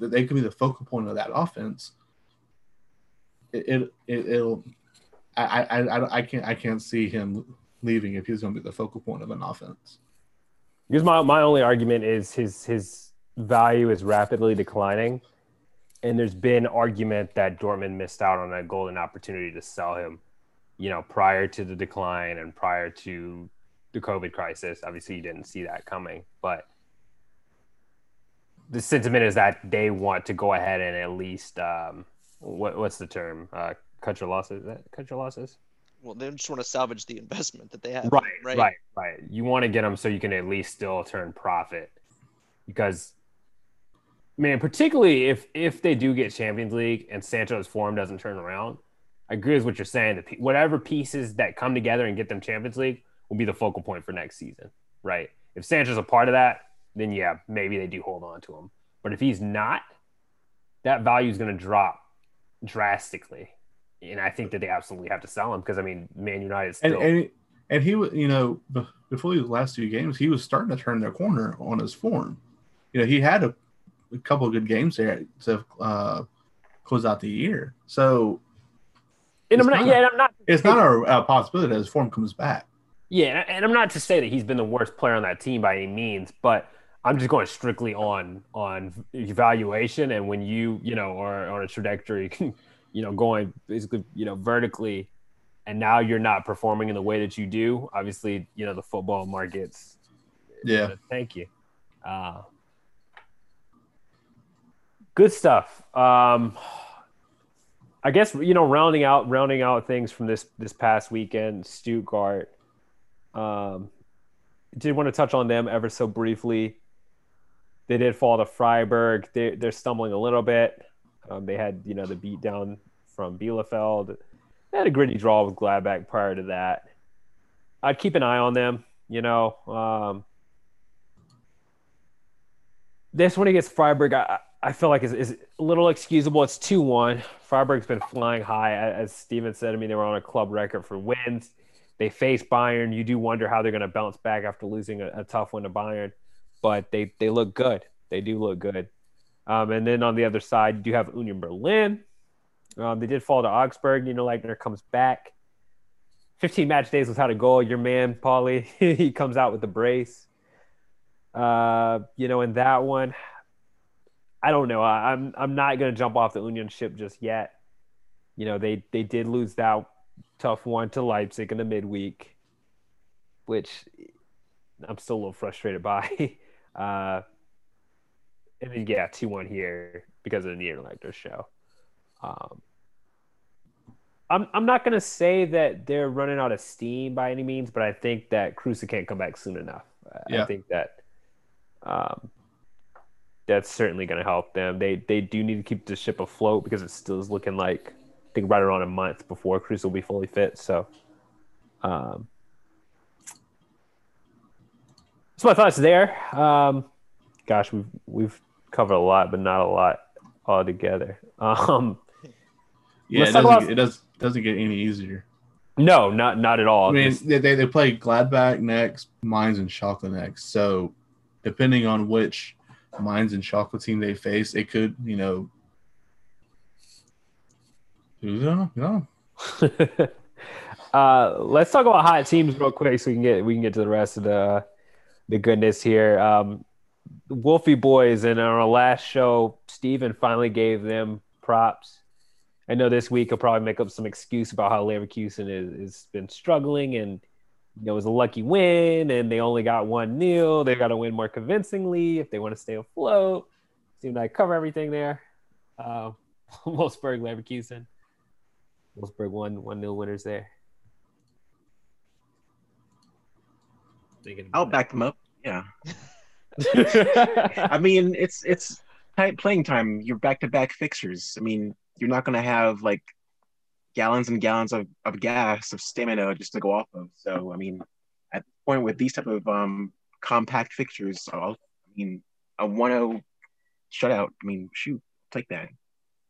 they could be the focal point of that offense. It it, it will I, I I I can't I can't see him leaving if he's going to be the focal point of an offense. Because my, my only argument is his his value is rapidly declining, and there's been argument that Dortmund missed out on a golden opportunity to sell him, you know, prior to the decline and prior to the COVID crisis. Obviously, you didn't see that coming, but the sentiment is that they want to go ahead and at least um, what what's the term? Uh, cut your losses. Cut your losses well, they just want to salvage the investment that they have. Right, right, right, right. You want to get them so you can at least still turn profit, because, man, particularly if if they do get Champions League and Sancho's form doesn't turn around, I agree with what you're saying. That whatever pieces that come together and get them Champions League will be the focal point for next season, right? If Sancho's a part of that, then yeah, maybe they do hold on to him. But if he's not, that value is going to drop drastically and I think that they absolutely have to sell him because I mean, Man United still. And, and, and he was, you know, before the last two games, he was starting to turn their corner on his form. You know, he had a, a couple of good games there to uh, close out the year. So, and I'm not, yeah, I'm not. It's not a, a possibility that his form comes back. Yeah, and I'm not to say that he's been the worst player on that team by any means, but I'm just going strictly on on evaluation. And when you you know are on a trajectory you know, going basically, you know, vertically, and now you're not performing in the way that you do. Obviously, you know, the football markets. Yeah. Thank you. Uh, good stuff. Um, I guess you know, rounding out rounding out things from this this past weekend, Stuttgart. Um, did want to touch on them ever so briefly. They did fall to Freiburg. They, they're stumbling a little bit. Um, they had, you know, the beat down from Bielefeld. They had a gritty draw with Gladbach prior to that. I'd keep an eye on them. You know, um, this one against Freiburg, I, I feel like is, is a little excusable. It's two one. Freiburg's been flying high, as Steven said. I mean, they were on a club record for wins. They face Bayern. You do wonder how they're going to bounce back after losing a, a tough one to Bayern, but they they look good. They do look good. Um, and then on the other side, you do have Union Berlin. Um, they did fall to Augsburg. You know, Leitner comes back. 15 match days without a goal. Your man, Paulie, he comes out with the brace. Uh, you know, in that one, I don't know. I, am I'm, I'm not going to jump off the Union ship just yet. You know, they they did lose that tough one to Leipzig in the midweek, which I'm still a little frustrated by. Uh, and then yeah, two one here because of the Niederlechner show. Um, I'm I'm not gonna say that they're running out of steam by any means, but I think that Kruse can't come back soon enough. Yeah. I think that um, that's certainly gonna help them. They they do need to keep the ship afloat because it still is looking like I think right around a month before Kruse will be fully fit. So, um, so my thoughts there. Um, gosh, we've we've covered a lot, but not a lot altogether. Um, yeah, it doesn't, about... it does, doesn't get any easier. No, not not at all. I mean, they, they, they play Gladbach next, Mines and Chocolate next. So, depending on which Mines and Chocolate team they face, it could, you know? No. uh, let's talk about hot teams real quick, so we can get we can get to the rest of the the goodness here. Um, Wolfie boys, and our last show, Steven finally gave them props. I know this week he'll probably make up some excuse about how Leverkusen is has been struggling and you know, it was a lucky win and they only got one nil. They got to win more convincingly if they want to stay afloat. Seemed like cover everything there. Uh, Wolfsburg, Leverkusen. Wolfsburg one one nil winners there. I'll back them up. Yeah. I mean, it's it's tight playing time. You're back to back fixtures. I mean, you're not gonna have like gallons and gallons of, of gas of stamina just to go off of. So I mean, at the point with these type of um compact fixtures, I'll, I mean, a 1-0 shutout. I mean, shoot, take that.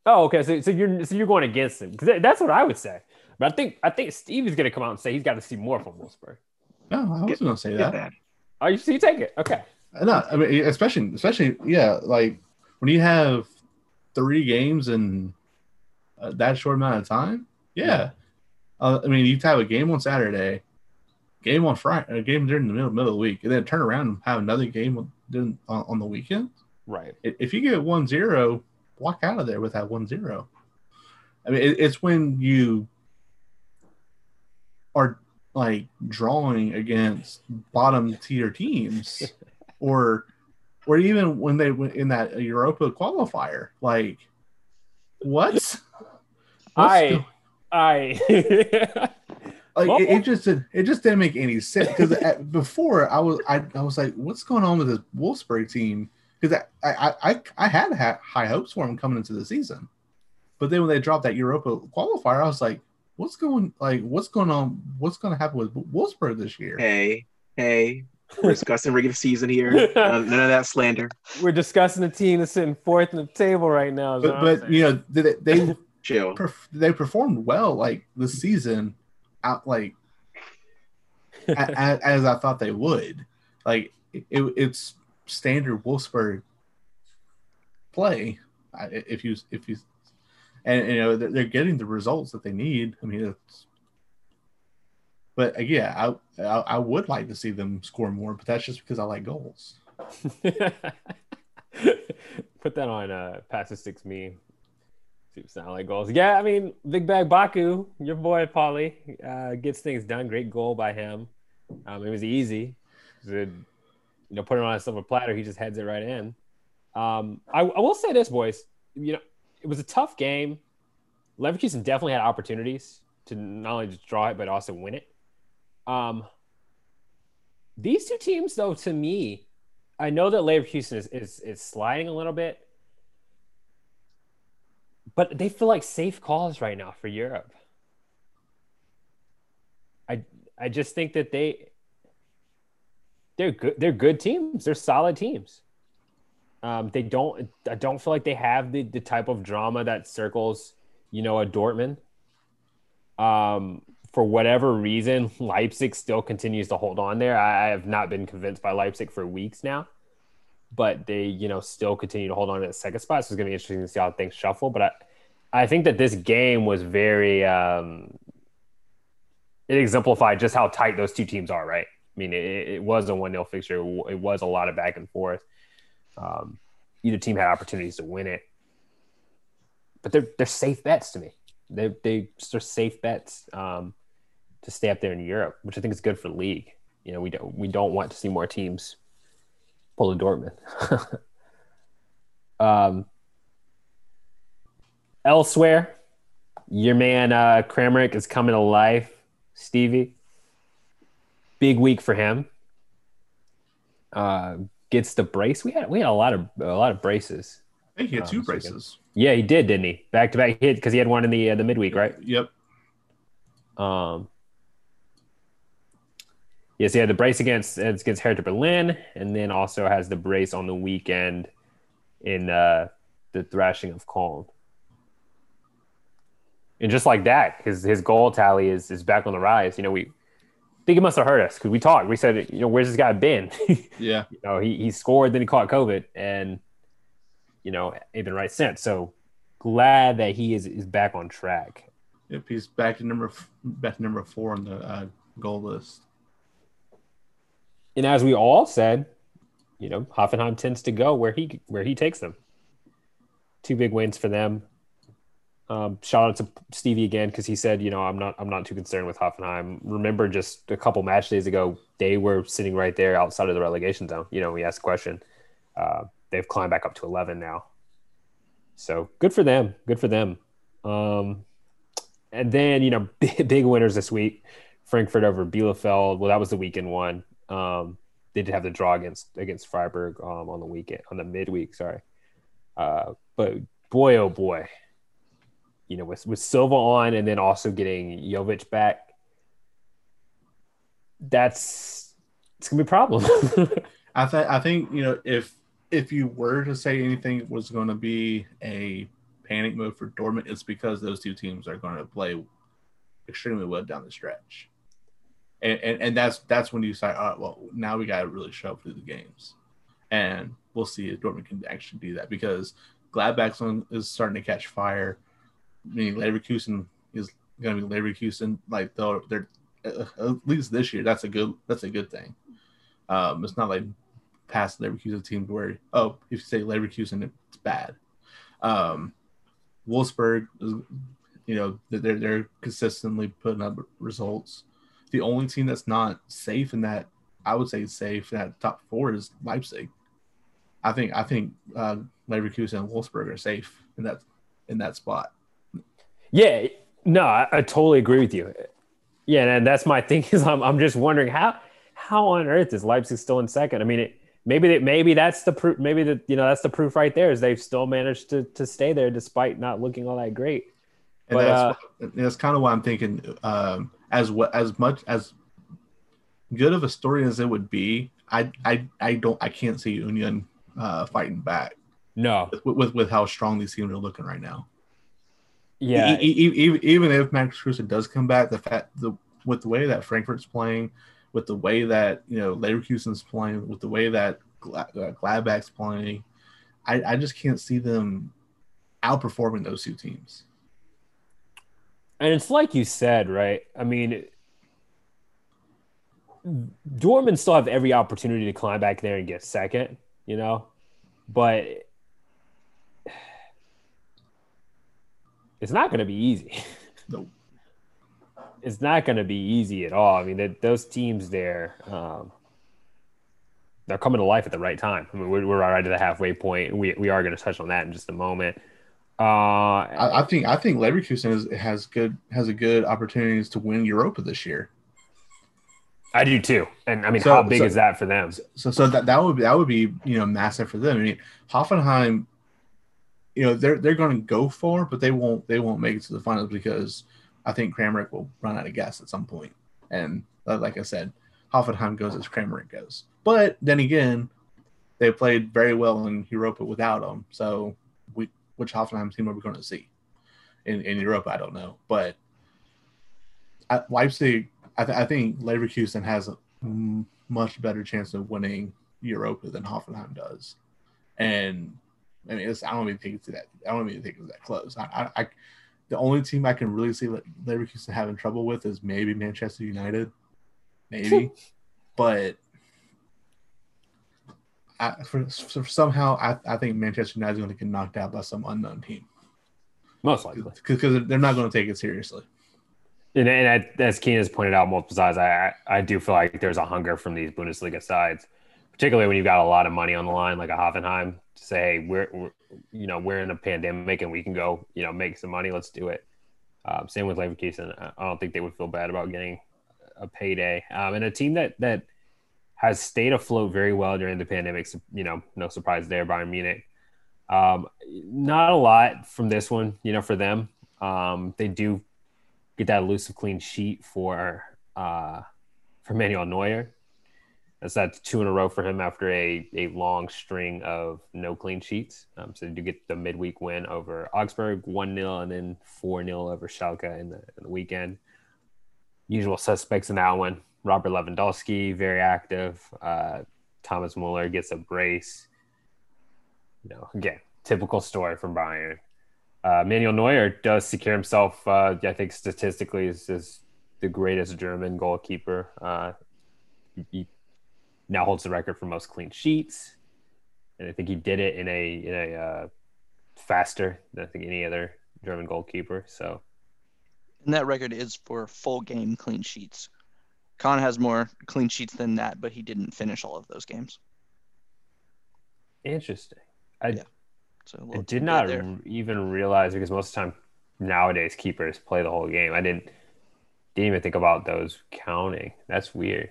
Oh, okay. So, so you're so you're going against him because that's what I would say. But I think I think Steve is going to come out and say he's got to see more from Wolfsburg. No, I was going to say that. that. Oh, you so you take it? Okay. No, I mean, especially especially yeah, like when you have three games in uh, that short amount of time. Yeah, uh, I mean, you have a game on Saturday, game on Friday, a game during the middle, middle of the week, and then turn around and have another game on, on the weekend. Right. If you get one zero, walk out of there with that one zero. I mean, it, it's when you are like drawing against bottom tier teams, or or even when they went in that Europa qualifier, like what? I I like it, it, just it just didn't make any sense because before I was I, I was like, what's going on with this Wolfsburg team? Because I, I I I had high hopes for them coming into the season, but then when they dropped that Europa qualifier, I was like, what's going like what's going on? What's going to happen with Wolfsburg this year? Hey, hey, we're discussing regular season here. none of that slander. We're discussing a team that's sitting fourth in the table right now. But, but you know, they, they chill. They performed well like the season out like a, a, as I thought they would. Like it, it's standard Wolfsburg play. If you if you and you know they're getting the results that they need. I mean, it's but yeah, I, I, I would like to see them score more, but that's just because I like goals. Put that on uh, pass the six me sound like goals. Yeah, I mean, Big Bag Baku, your boy Paulie, uh, gets things done. Great goal by him. Um, it was easy. It, you know, put it on a silver platter. He just heads it right in. Um, I, I, will say this, boys. You know, it was a tough game. Leverkusen definitely had opportunities to not only just draw it but also win it. Um, these two teams, though, to me, I know that Leverkusen is, is, is sliding a little bit but they feel like safe calls right now for Europe. I I just think that they they're good. They're good teams. They're solid teams. Um, they don't. I don't feel like they have the the type of drama that circles, you know, a Dortmund. Um, for whatever reason, Leipzig still continues to hold on there. I, have not been convinced by Leipzig for weeks now but they, you know, still continue to hold on to the second spot. So it's going to be interesting to see how things shuffle. But I, I think that this game was very, um, it exemplified just how tight those two teams are, right? I mean, it, it was a 1 0 fixture. It was a lot of back and forth. Um, either team had opportunities to win it, but they're, they're safe bets to me. They, they, are safe bets um, to stay up there in Europe, which I think is good for the league. You know, we don't, we don't want to see more teams pull a Dortmund. um, elsewhere, your man uh, Kramaric is coming to life. Stevie, big week for him. Uh, gets the brace. We had we had a lot of a lot of braces. I think he had um, two braces. Yeah, he did, didn't he? Back to back hit because he had one in the uh, the midweek, right? Yep. Um. Yes, he had the brace against against Hertha Berlin, and then also has the brace on the weekend in uh, the thrashing of Köln. And just like that, his his goal tally is is back on the rise. You know, we think it must have hurt us because we talked. We said, you know, where's this guy been? Yeah. you know, he, he scored, then he caught COVID, and you know, ain't been right since. So glad that he is is back on track. Yep. He's back to number back to number four on the uh, goal list. And as we all said, you know, Hoffenheim tends to go where he where he takes them. Two big wins for them. Um, shout out to Stevie again because he said, you know, I'm not I'm not too concerned with Hoffenheim. Remember, just a couple match days ago, they were sitting right there outside of the relegation zone. You know, we asked the question. Uh, they've climbed back up to 11 now. So good for them. Good for them. Um, and then you know, big, big winners this week: Frankfurt over Bielefeld. Well, that was the weekend one. Um, they did have the draw against against Freiburg um, on the weekend on the midweek. Sorry, uh, but boy, oh boy, you know, with with Silva on, and then also getting Jovic back, that's it's gonna be a problem. I think I think you know if if you were to say anything was going to be a panic move for Dortmund, it's because those two teams are going to play extremely well down the stretch, and and, and that's that's when you say, oh, well, now we got to really show up through the games, and we'll see if Dortmund can actually do that because Gladbach's on is starting to catch fire. I mean, Leverkusen is going to be Leverkusen. Like they're, they're uh, at least this year. That's a good. That's a good thing. Um, it's not like past Leverkusen teams where oh, if you say Leverkusen, it's bad. Um, Wolfsburg, you know, they're they're consistently putting up results. The only team that's not safe in that, I would say, safe in that top four is Leipzig. I think I think uh, Leverkusen and Wolfsburg are safe in that in that spot. yeah, no, I, I totally agree with you. Yeah, and that's my thing is I'm I'm just wondering how how on earth is Leipzig still in second? I mean, it, maybe that maybe that's the proof. Maybe that you know that's the proof right there is they've still managed to to stay there despite not looking all that great. And But, that's, that's kind of why I'm thinking, um, as what as much as good of a story as it would be, I I, I don't I can't see Union uh, fighting back No, with, with with how strong these teams are looking right now. yeah, E- e- e- even if Max Kruse does come back, the fact the with the way that Frankfurt's playing, with the way that you know Leverkusen's playing, with the way that Gla- uh, Gladbach's playing, I, I just can't see them outperforming those two teams. And it's like you said, right? I mean, Dortmund still have every opportunity to climb back there and get second, you know, but it's not going to be easy. Nope. It's not going to be easy at all. I mean, that those teams there, um, they're coming to life at the right time. I mean, we're, we're right at the halfway point. We, we are going to touch on that in just a moment. Uh, I, I think I think Leverkusen is, has good has a good opportunities to win Europa this year. I do too. And I mean, So- how big so- is that for them? So so that, that would be that would be you know massive for them. I mean Hoffenheim, you know they're they're going to go far, but they won't they won't make it to the finals because I think Kramaric will run out of gas at some point. And uh, like I said, Hoffenheim goes as Kramaric goes. But then again, they played very well in Europa without him. So which Hoffenheim team are we going to see in in Europa? I don't know, but at Leipzig, I, th- I think Leverkusen has a much better chance of winning Europa than Hoffenheim does. And I mean, it's, I don't even think it's that. I don't even think it's that close. I, I, I the only team I can really see Le- Leverkusen having trouble with is maybe Manchester United, maybe, but I, for, for somehow I, I think Manchester United is going to get knocked out by some unknown team Most likely. because they're not going to take it seriously. And, and I, as Keen has pointed out multiple times, I, I do feel like there's a hunger from these Bundesliga sides, particularly when you've got a lot of money on the line, like a Hoffenheim, to say, hey, we're, we're you know we're in a pandemic and we can go you know make some money. Let's do it. Um, same with Leverkusen. I- I don't think they would feel bad about getting a payday. Um, and a team that that has stayed afloat very well during the pandemic. so, You know, no surprise there, Bayern Munich. Um, not a lot from this one, you know, for them. Um, they do get that elusive clean sheet for uh, for Manuel Neuer. That's that two in a row for him after a, a long string of no clean sheets. Um, so they do get the midweek win over Augsburg, 1 0, and then 4 0 over Schalke in the, in the weekend. Usual suspects in that one Robert Lewandowski, very active. Uh, Thomas Muller gets a brace. You know, again, typical story from Bayern. Uh, Manuel Neuer does secure himself, uh, I think, statistically, is, is the greatest German goalkeeper. Uh, he, now holds the record for most clean sheets, and I think he did it in a in a uh, faster than I think any other German goalkeeper. So And that record is for full game clean sheets. Kahn has more clean sheets than that, but he didn't finish all of those games. interesting. I, Yeah. So a I did not there. even realize because most of the time nowadays keepers play the whole game. I didn't didn't even think about those counting. That's weird.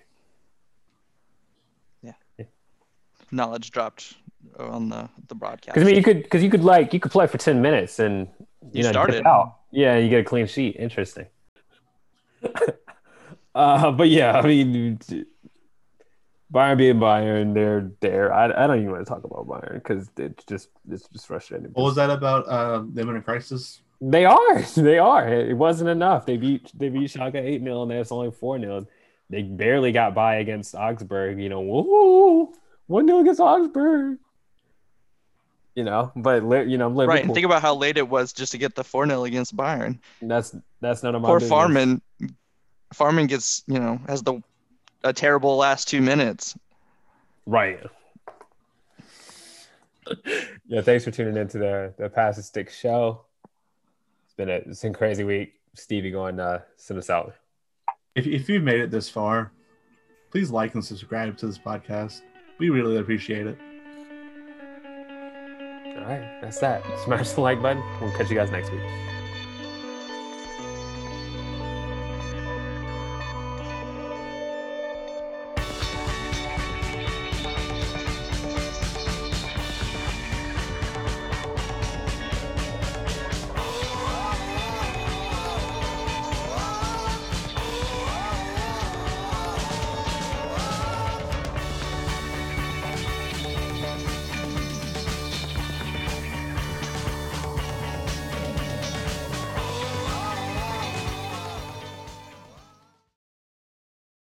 Yeah. Knowledge dropped on the the broadcast. Because I mean, you could because you could like you could play for ten minutes and you, You know started. out. Yeah, you get a clean sheet. Interesting. uh, but yeah, I mean, Bayern being Bayern, they're there. I, I don't even want to talk about Bayern because it's just it's just frustrating. What was that about uh, them in a crisis? They are. They are. It wasn't enough. They beat they beat Schalke 8 0 and that's only 4 0. They barely got by against Augsburg, you know, woo 1 0 against Augsburg. You know, but li- you know, Liverpool, right, and think about how late it was just to get the 4 0 against Bayern. that's that's none of my Poor business. Fährmann Fährmann gets, you know, has the a terrible last two minutes. Right. yeah, thanks for tuning into the the Pass the Stick show. It's been a it's been a crazy week. Stevie going uh send us out. If, if you've made it this far, please like and subscribe to this podcast. We really appreciate it. All right, that's that. Smash the like button. We'll catch you guys next week.